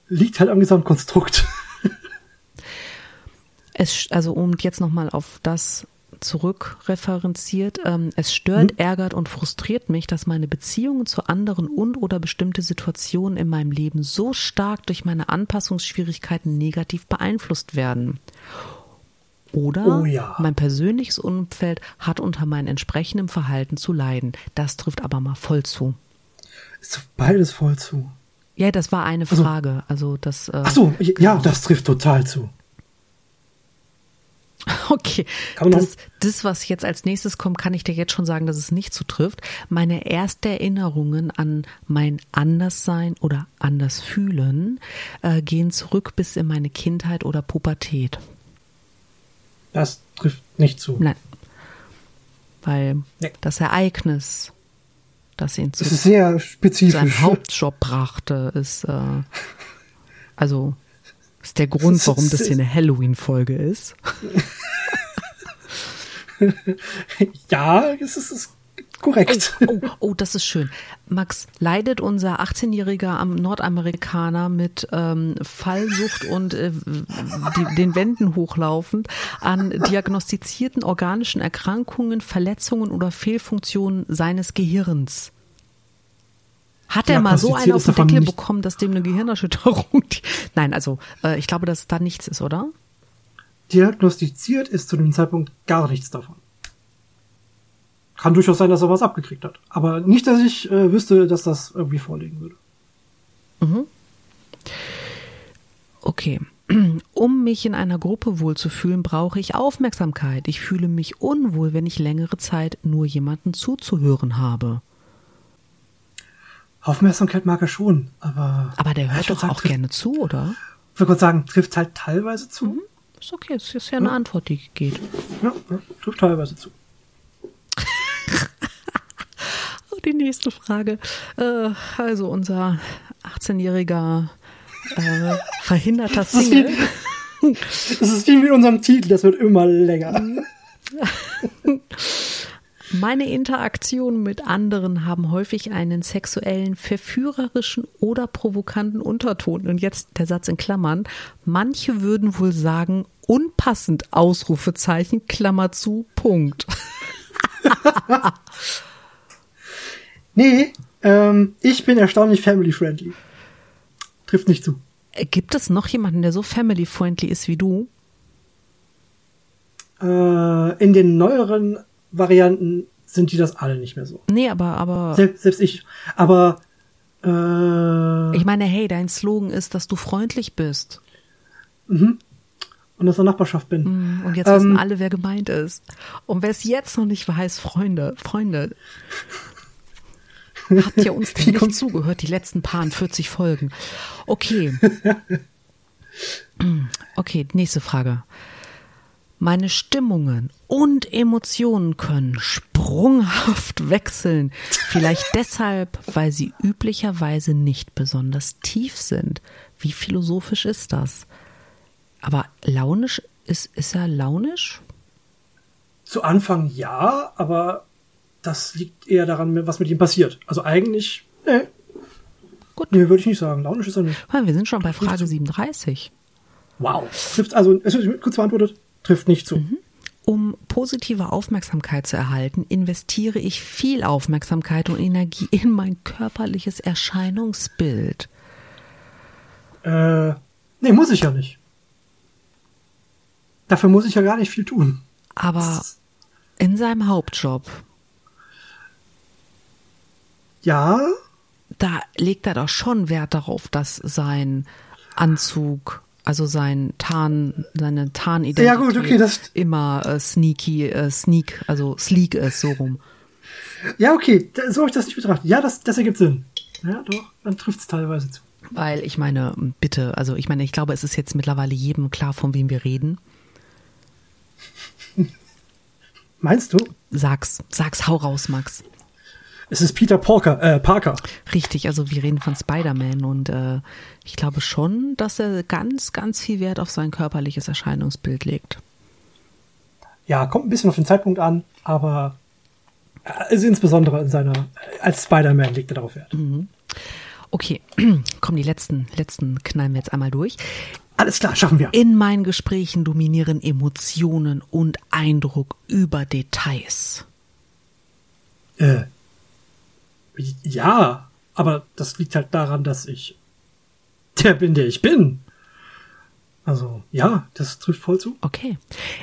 liegt halt am Gesamtkonstrukt. Es, also um jetzt nochmal auf das zurückreferenziert, ähm, es stört, ärgert und frustriert mich, dass meine Beziehungen zu anderen und oder bestimmte Situationen in meinem Leben so stark durch meine Anpassungsschwierigkeiten negativ beeinflusst werden. Oder Oh ja. mein persönliches Umfeld hat unter meinem entsprechenden Verhalten zu leiden. Das trifft aber mal voll zu. Trifft beides voll zu. Ja, das war eine Also- Frage. Also das. Äh, Ach so, ja, genau. das trifft total zu. Okay, das, das, was jetzt als nächstes kommt, kann ich dir jetzt schon sagen, dass es nicht zutrifft. Meine erste Erinnerungen an mein Anderssein oder Andersfühlen äh, gehen zurück bis in meine Kindheit oder Pubertät. Das trifft nicht zu. Nein, weil Nee. das Ereignis, das ihn zu seinem. Hauptjob brachte, ist äh, also ist der Grund, warum das hier eine Halloween-Folge ist. ja, es ist, es ist korrekt. Oh, oh, das ist schön. Max, leidet unser 18-jähriger Am- Nordamerikaner mit ähm, Fallsucht und äh, die, den Wänden hochlaufend an diagnostizierten organischen Erkrankungen, Verletzungen oder Fehlfunktionen seines Gehirns? Hat er mal so einen auf den Deckel bekommen, dass dem eine Gehirnerschütterung... Nein, also äh, ich glaube, dass da nichts ist, oder? Diagnostiziert ist zu dem Zeitpunkt gar nichts davon. Kann durchaus sein, dass er was abgekriegt hat. Aber nicht, dass ich äh, wüsste, dass das irgendwie vorliegen würde. Okay. Um mich in einer Gruppe wohlzufühlen, brauche ich Aufmerksamkeit. Ich fühle mich unwohl, wenn ich längere Zeit nur jemanden zuzuhören habe. Aufmerksamkeit mag er schon, aber. Aber der hört doch sagen, auch trifft- gerne zu, oder? Ich würde kurz sagen, trifft halt teilweise zu. Ist okay, das ist ja eine Antwort, die geht. Ja, ja, trifft teilweise zu. Oh, Die nächste Frage. Äh, also unser 18-jähriger äh, verhinderter ist wie- Single. Das ist wie mit unserem Titel, das wird immer länger. Meine Interaktionen mit anderen haben häufig einen sexuellen, verführerischen oder provokanten Unterton. Und jetzt der Satz in Klammern. Manche würden wohl sagen, unpassend, Ausrufezeichen, Klammer zu, Punkt. Nee, ähm, ich bin erstaunlich family-friendly. Trifft nicht zu. Äh, Gibt es noch jemanden, der so family-friendly ist wie du? Äh, in den neueren Varianten sind die das alle nicht mehr so. Nee, aber, aber Selbst, selbst ich. Aber äh, ich meine, hey, dein Slogan ist, dass du freundlich bist. und aus der Nachbarschaft bin. Und jetzt Ähm, wissen alle, wer gemeint ist. Und wer es jetzt noch nicht weiß, Freunde, Freunde, habt ihr uns nicht kommt- zugehört, die letzten paar 40 Folgen? Okay. Okay, nächste Frage. Meine Stimmungen und Emotionen können sprunghaft wechseln. Vielleicht deshalb, weil sie üblicherweise nicht besonders tief sind. Wie philosophisch ist das? Aber launisch, ist, ist er launisch? Zu Anfang ja, aber das liegt eher daran, was mit ihm passiert. Also eigentlich, nee. Gut. Nee, würde ich nicht sagen. Launisch ist er nicht. Wir sind schon bei Frage 37. Wow. Trifft, also, es wird kurz beantwortet, trifft nicht zu. Um positive Aufmerksamkeit zu erhalten, investiere ich viel Aufmerksamkeit und Energie in mein körperliches Erscheinungsbild. Äh, nee, muss ich ja nicht. Dafür muss ich ja gar nicht viel tun. Aber in seinem Hauptjob, Ja, da legt er doch schon Wert darauf, dass sein Anzug, also sein Tarn, seine Tarnidentität Ja, gut, okay, das- immer äh, sneaky, äh, sneak, also sleek ist, so rum. ja, okay, so habe ich das nicht betrachtet. Ja, das, das ergibt Sinn. Ja, doch, dann trifft es teilweise zu. Weil ich meine, bitte, also ich meine, ich glaube, es ist jetzt mittlerweile jedem klar, von wem wir reden. Meinst du? Sag's, sag's, hau raus, Max. Es ist Peter Parker, äh, Parker. Richtig, also wir reden von Spider-Man und äh, ich glaube schon, dass er ganz, ganz viel Wert auf sein körperliches Erscheinungsbild legt. Ja, kommt ein bisschen auf den Zeitpunkt an, aber äh, also insbesondere in seiner, als Spider-Man legt er darauf Wert. Okay, komm, die letzten, letzten knallen wir jetzt einmal durch. Alles klar, schaffen wir. In meinen Gesprächen dominieren Emotionen und Eindruck über Details. Äh, ja, aber das liegt halt daran, dass ich der bin, der ich bin. Also, ja, das trifft voll zu. Okay.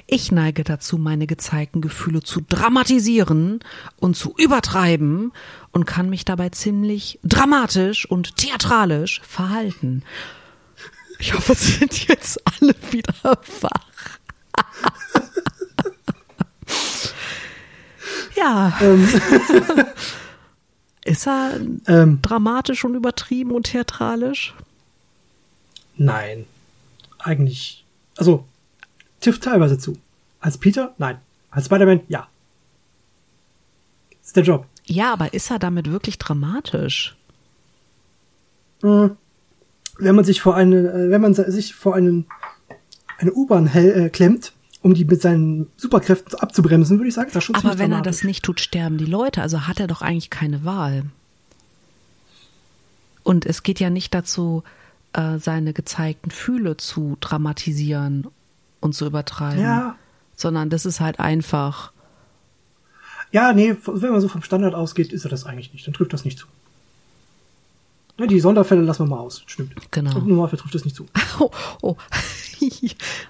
Ich neige dazu, meine gezeigten Gefühle zu dramatisieren und zu übertreiben und kann mich dabei ziemlich dramatisch und theatralisch verhalten. Ich hoffe, es sind jetzt alle wieder wach. ja. Ist er Ähm, dramatisch und übertrieben und theatralisch? nein. Eigentlich, also, trifft teilweise zu. Als Peter? Nein. Als Spider-Man? Ja. Ist der Job. Ja, aber ist er damit wirklich dramatisch? Wenn man sich vor eine, äh, wenn man sich vor einen, eine U-Bahn hell- äh, klemmt, um die mit seinen Superkräften abzubremsen, würde ich sagen, ist das schon Aber wenn er das nicht tut, sterben die Leute. Also hat er doch eigentlich keine Wahl. Und es geht ja nicht dazu, äh, seine gezeigten Fühle zu dramatisieren und zu übertreiben. Ja. Sondern das ist halt einfach. Ja, nee, wenn man so vom Standard ausgeht, ist er das eigentlich nicht. Dann trifft das nicht zu. Ja, die Sonderfälle lassen wir mal aus. Stimmt. Genau. Und Normalfall trifft das nicht zu. Oh, oh.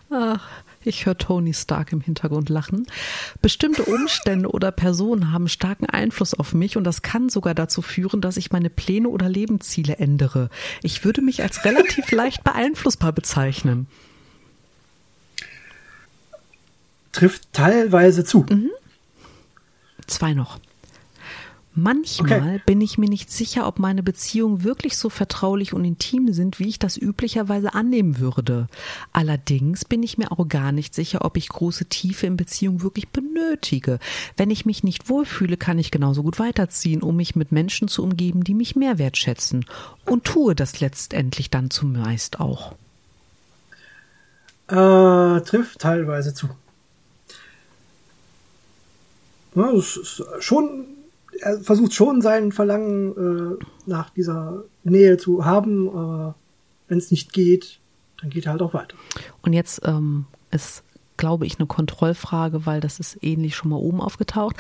Ach, Ich höre Tony Stark im Hintergrund lachen. Bestimmte Umstände oder Personen haben starken Einfluss auf mich und das kann sogar dazu führen, dass ich meine Pläne oder Lebensziele ändere. Ich würde mich als relativ leicht beeinflussbar bezeichnen. Trifft teilweise zu. Mhm. Zwei noch. Manchmal okay. bin ich mir nicht sicher, ob meine Beziehungen wirklich so vertraulich und intim sind, wie ich das üblicherweise annehmen würde. Allerdings bin ich mir auch gar nicht sicher, ob ich große Tiefe in Beziehungen wirklich benötige. Wenn ich mich nicht wohlfühle, kann ich genauso gut weiterziehen, um mich mit Menschen zu umgeben, die mich mehr wertschätzen. Und tue das letztendlich dann zumeist auch. Äh, trifft teilweise zu. Ja, das ist schon er versucht schon sein Verlangen äh, nach dieser Nähe zu haben, aber wenn es nicht geht, dann geht er halt auch weiter. Und jetzt ähm, ist, glaube ich, eine Kontrollfrage, weil das ist ähnlich schon mal oben aufgetaucht.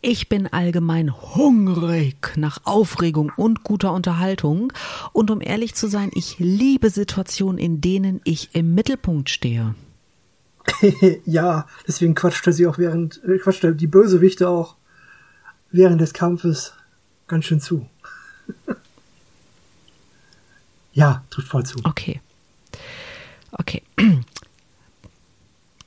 Ich bin allgemein hungrig nach Aufregung und guter Unterhaltung. Und um ehrlich zu sein, ich liebe Situationen, in denen ich im Mittelpunkt stehe. ja, deswegen quatscht er sie auch während, äh, quatscht er die Bösewichte auch während des Kampfes ganz schön zu. ja, trifft voll zu. Okay. Okay.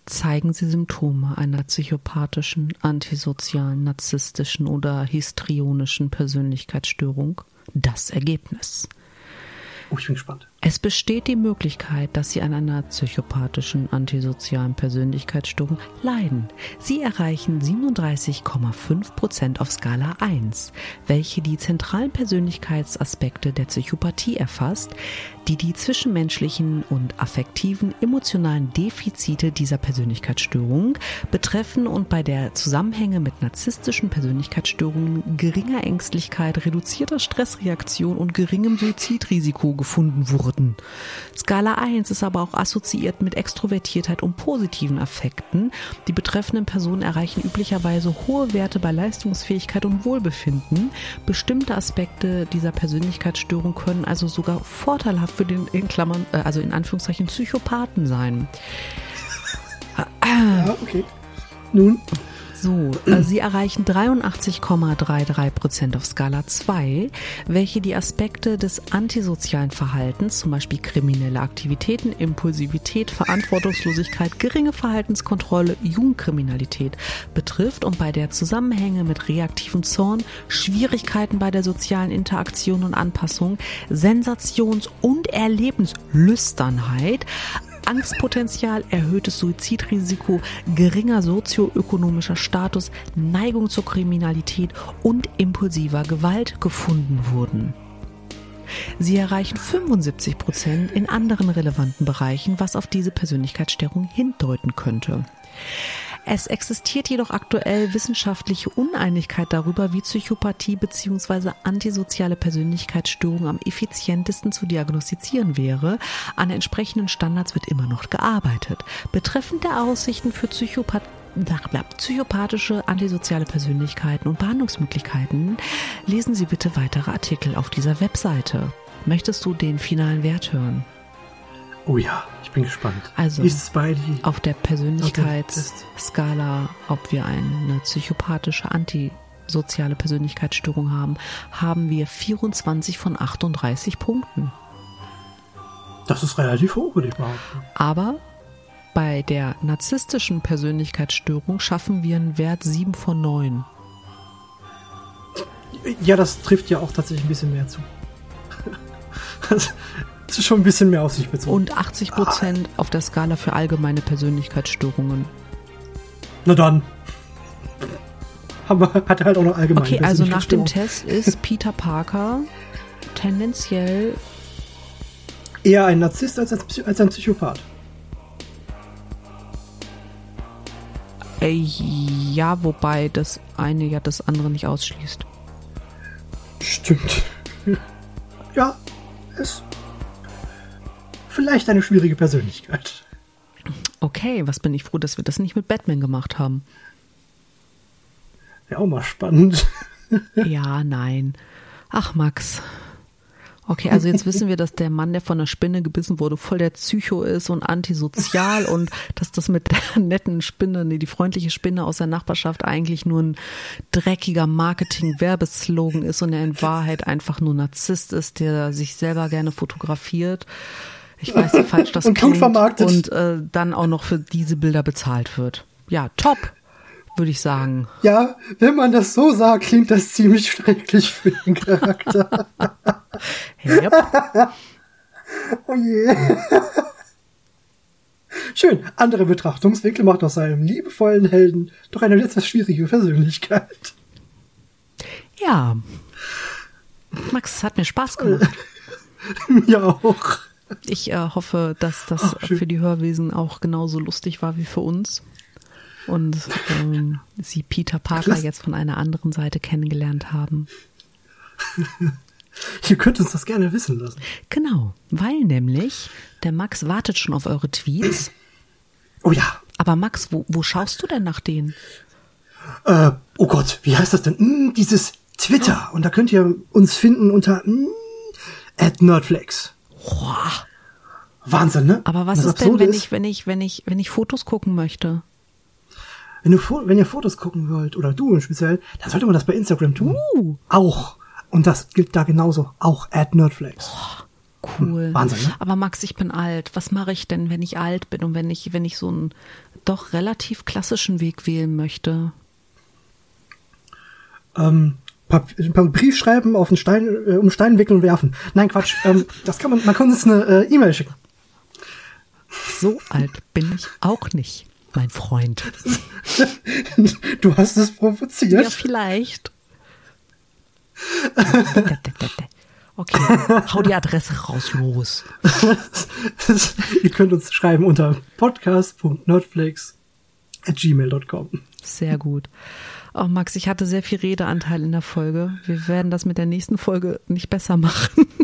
Zeigen Sie Symptome einer psychopathischen, antisozialen, narzisstischen oder histrionischen Persönlichkeitsstörung? Das Ergebnis. Oh, ich bin gespannt. Es besteht die Möglichkeit, dass Sie an einer psychopathischen, antisozialen Persönlichkeitsstörung leiden. Sie erreichen 37,5 Prozent auf Skala 1, welche die zentralen Persönlichkeitsaspekte der Psychopathie erfasst, die die zwischenmenschlichen und affektiven emotionalen Defizite dieser Persönlichkeitsstörung betreffen und bei der Zusammenhänge mit narzisstischen Persönlichkeitsstörungen geringer Ängstlichkeit, reduzierter Stressreaktion und geringem Suizidrisiko gefunden wurden. Skala 1 ist aber auch assoziiert mit Extrovertiertheit und positiven Affekten. Die betreffenden Personen erreichen üblicherweise hohe Werte bei Leistungsfähigkeit und Wohlbefinden. Bestimmte Aspekte dieser Persönlichkeitsstörung können also sogar vorteilhaft für den, in Klammern, äh, also in Anführungszeichen, Psychopathen sein. Ja, okay. Nun. So, äh, Sie erreichen 83,33 Prozent auf Skala 2, welche die Aspekte des antisozialen Verhaltens, zum Beispiel kriminelle Aktivitäten, Impulsivität, Verantwortungslosigkeit, geringe Verhaltenskontrolle, Jugendkriminalität betrifft und bei der Zusammenhänge mit reaktivem Zorn, Schwierigkeiten bei der sozialen Interaktion und Anpassung, Sensations- und Erlebenslüsternheit, Angstpotenzial, erhöhtes Suizidrisiko, geringer sozioökonomischer Status, Neigung zur Kriminalität und impulsiver Gewalt gefunden wurden. Sie erreichen 75 Prozent in anderen relevanten Bereichen, was auf diese Persönlichkeitsstörung hindeuten könnte. Es existiert jedoch aktuell wissenschaftliche Uneinigkeit darüber, wie Psychopathie bzw. antisoziale Persönlichkeitsstörung am effizientesten zu diagnostizieren wäre. An entsprechenden Standards wird immer noch gearbeitet. Betreffend der Aussichten für Psychopathie psychopathische antisoziale Persönlichkeiten und Behandlungsmöglichkeiten, lesen Sie bitte weitere Artikel auf dieser Webseite. Möchtest du den finalen Wert hören? Oh ja, ich bin gespannt. Also auf der Persönlichkeitsskala, ob wir eine psychopathische antisoziale Persönlichkeitsstörung haben, haben wir 24 von 38 Punkten. Das ist relativ hoch, würde ich behaupten. Aber bei der narzisstischen Persönlichkeitsstörung schaffen wir einen Wert 7 von 9. Ja, das trifft ja auch tatsächlich ein bisschen mehr zu. Das ist schon ein bisschen mehr auf sich bezogen. Und 80 Prozent ah. auf der Skala für allgemeine Persönlichkeitsstörungen. Na dann. Aber hat er halt auch noch allgemeine Okay, also nach dem Test ist Peter Parker tendenziell eher ein Narzisst als ein, als ein Psychopath. Äh, ja, wobei das eine ja das andere nicht ausschließt. Stimmt. Ja, es vielleicht eine schwierige Persönlichkeit. Okay, was bin ich froh, dass wir das nicht mit Batman gemacht haben. Wäre auch mal spannend. ja, nein. Ach, Max. Okay, also jetzt wissen wir, dass der Mann, der von einer Spinne gebissen wurde, voll der Psycho ist und antisozial und dass das mit der netten Spinne, nee, die freundliche Spinne aus der Nachbarschaft eigentlich nur ein dreckiger Marketing-Werbeslogan ist und er in Wahrheit einfach nur Narzisst ist, der sich selber gerne fotografiert. Ich weiß, wie falsch das Und gut klingt vermarktet. und äh, dann auch noch für diese Bilder bezahlt wird. Ja, top, würde ich sagen. Ja, wenn man das so sagt, klingt das ziemlich schrecklich für den Charakter. Yep. oh je. Schön. Andere Betrachtungswinkel macht aus seinem liebevollen Helden doch eine etwas schwierige Persönlichkeit. Ja. Max, es hat mir Spaß gemacht. Mir auch. Ich äh, hoffe, dass das Ach, für die Hörwesen auch genauso lustig war wie für uns. Und ähm, sie Peter Parker Klasse. jetzt von einer anderen Seite kennengelernt haben. Ihr könnt uns das gerne wissen lassen. Genau, weil nämlich der Max wartet schon auf eure Tweets. Oh ja. Aber Max, wo, wo schaust du denn nach denen? Äh, oh Gott, wie heißt das denn? Hm, dieses Twitter. Und da könnt ihr uns finden unter hm, at Nerdflex. Boah, Wahnsinn, ne? aber was ist denn, wenn ich, wenn ich, wenn ich, wenn ich Fotos gucken möchte? Wenn, du, wenn ihr Fotos gucken wollt, oder du im Speziell, dann sollte man das bei Instagram tun. Uh. Auch. Und das gilt da genauso. Auch at Nerdflex. Cool. Wahnsinn, ne? Aber Max, ich bin alt. Was mache ich denn, wenn ich alt bin und wenn ich, wenn ich so einen doch relativ klassischen Weg wählen möchte? Ähm, Pap ein paar Brief schreiben, auf einen Stein, äh, um Stein wickeln und werfen. Nein, Quatsch. ähm, das kann man, man kann uns eine äh, E-Mail schicken. So alt bin ich auch nicht, mein Freund. du hast es Ja, provoziert. vielleicht. Okay, hau die Adresse raus, los. ihr könnt uns schreiben unter podcast.nerdflex at gmail.com. Sehr gut. Oh, Max, ich hatte sehr viel Redeanteil in der Folge. Wir werden das mit der nächsten Folge nicht besser machen.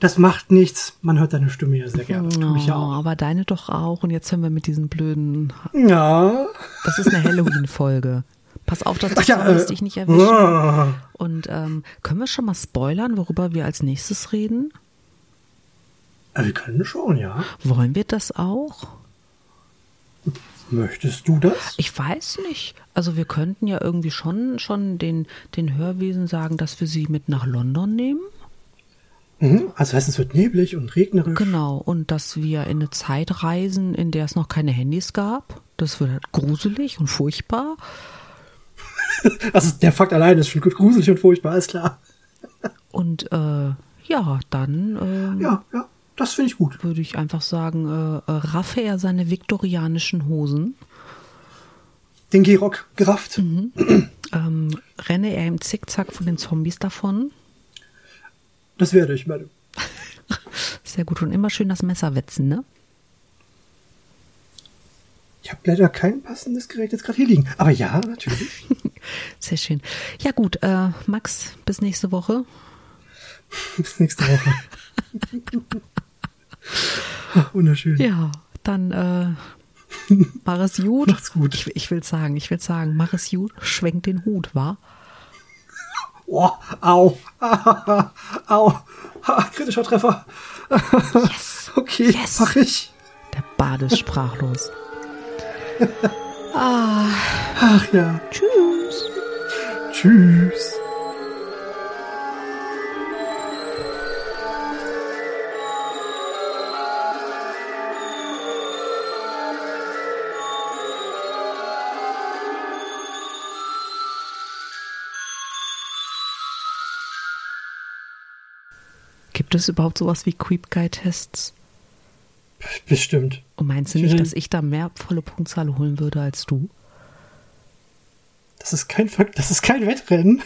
Das macht nichts. Man hört deine Stimme ja sehr gerne. Tu ich ja Oh, auch. aber deine doch auch. Und jetzt hören wir mit diesen blöden. Ja. Das ist eine Halloween-Folge. Pass auf, dass Ach ja, äh, dich nicht erwischen. ah. Und ähm, können wir schon mal spoilern, worüber wir als nächstes reden? Äh, Wir können schon, ja. Wollen wir das auch? Möchtest du das? Ich weiß nicht. Also wir könnten ja irgendwie schon, schon den, den Hörwesen sagen, dass wir sie mit nach London nehmen. Mhm. Also heißt, es wird neblig und regnerisch. Genau. Und dass wir in eine Zeit reisen, in der es noch keine Handys gab. Das wird halt gruselig und furchtbar. Also der Fakt allein ist schon gruselig und furchtbar, ist klar. Und äh, ja, dann ähm, Ja, ja, das finde ich gut. würde ich einfach sagen, äh, äh, raffe er seine viktorianischen Hosen, Den Gehrock gerafft. ähm, renne er im Zickzack von den Zombies davon. Das werde ich, Madame. Sehr gut. Und immer schön das Messer wetzen, ne? Ich habe leider kein passendes Gerät jetzt gerade hier liegen. Aber ja, natürlich. Sehr schön. Ja gut, äh, Max, bis nächste Woche. Bis nächste Woche. Wunderschön. Ja, dann äh, mach es gut. Macht's gut. Ich, ich will sagen, ich will sagen, mach es gut, schwenk den Hut, wa? Oh, au. au. Kritischer Treffer. Yes. Okay, Yes. mach ich. Der Bade ist sprachlos. Ach ja. Tschüss. Tschüss. Gibt es überhaupt sowas wie Creep Guy Tests? Bestimmt. Und meinst du nicht, dass ich da mehr volle Punktzahl holen würde als du? Das ist kein das ist kein Wettrennen.